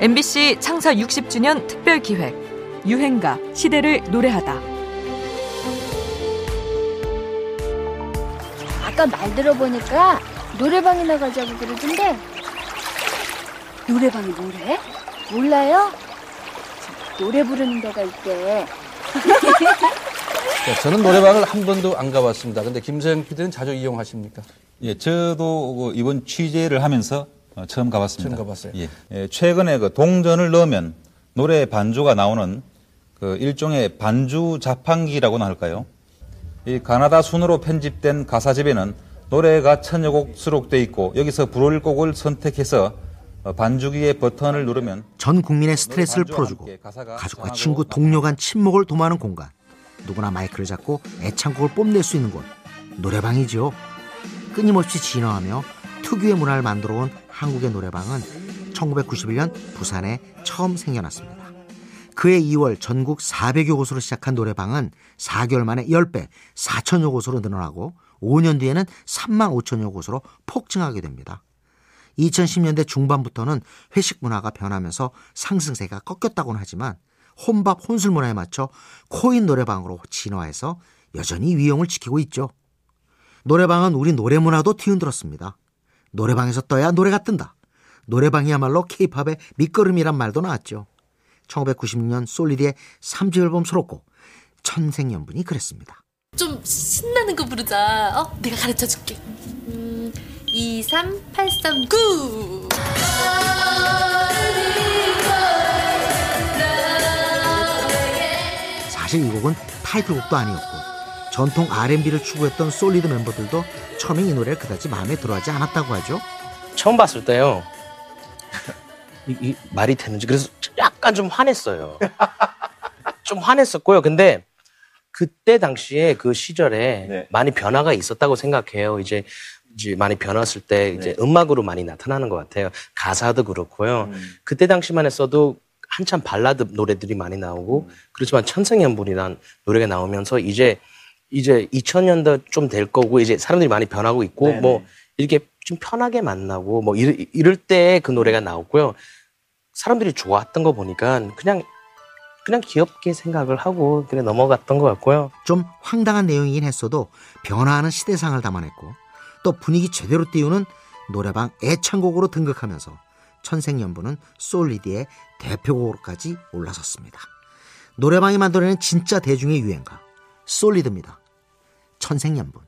MBC 창사 60주년 특별 기획 유행가 시대를 노래하다. 아까 말 들어보니까 노래방이나 가자고 그러던데 노래방이 뭐래? 몰라요? 노래 부르는 데가 있대. 네, 저는 노래방을 한 번도 안 가봤습니다. 근데 김서영 PD는 자주 이용하십니까? 예, 저도 그 이번 취재를 하면서 어, 처음 가봤습니다. 처음 가봤어요. 예, 예, 최근에 그 동전을 넣으면 노래 반주가 나오는 그 일종의 반주 자판기라고나 할까요? 이 가나다 순으로 편집된 가사집에는 노래가 천여 곡 수록돼 있고 여기서 부를 곡을 선택해서 어, 반주기의 버튼을 누르면 전 국민의 스트레스를 풀어주고 가족과 친구, 동료 간 친목을 도모하는 공간. 누구나 마이크를 잡고 애창곡을 뽐낼 수 있는 곳. 노래방이죠. 끊임없이 진화하며 특유의 문화를 만들어 온 한국의 노래방은 1991년 부산에 처음 생겨났습니다. 그해 2월 전국 400여 곳으로 시작한 노래방은 4개월 만에 10배, 4천여 곳으로 늘어나고 5년 뒤에는 3만 5천여 곳으로 폭증하게 됩니다. 2010년대 중반부터는 회식 문화가 변하면서 상승세가 꺾였다고는 하지만 혼밥 혼술 문화에 맞춰 코인 노래방으로 진화해서 여전히 위용을 지키고 있죠. 노래방은 우리 노래 문화도 뒤흔들었습니다. 노래방에서 떠야 노래가 뜬다. 노래방이야말로 케이팝의 밑거름이란 말도 나왔죠. 1996년 솔리드의 3집 앨범 수록곡 천생연분이 그랬습니다. 좀 신나는 거 부르자. 어? 내가 가르쳐 줄게. 음, 23839. 사실 이 곡은 타이틀곡도 아니었고 전통 R&B를 추구했던 솔리드 멤버들도 처음에 이 노래를 그다지 마음에 들어하지 않았다고 하죠. 처음 봤을 때요. 이, 이 말이 되는지 그래서 약간 좀 화냈어요. 좀 화냈었고요. 근데 그때 당시에 그 시절에 네. 많이 변화가 있었다고 생각해요. 이제 이제 많이 변했을 때 이제 음악으로 많이 나타나는 것 같아요. 가사도 그렇고요. 그때 당시만 했어도 한참 발라드 노래들이 많이 나오고 그렇지만 천생연분이란 노래가 나오면서 이제 이제 2000년도 좀 될 거고 이제 사람들이 많이 변하고 있고 네네. 뭐 이렇게 좀 편하게 만나고 뭐 이럴, 이럴 때 그 노래가 나왔고요. 사람들이 좋아했던 거 보니까 그냥 그냥 귀엽게 생각을 하고 그냥 넘어갔던 것 같고요. 좀 황당한 내용이긴 했어도 변화하는 시대상을 담아냈고 또 분위기 제대로 띄우는 노래방 애창곡으로 등극하면서 천생연분은 솔리드의 대표곡으로까지 올라섰습니다. 노래방이 만들어낸 진짜 대중의 유행가 솔리드입니다. 천생연분.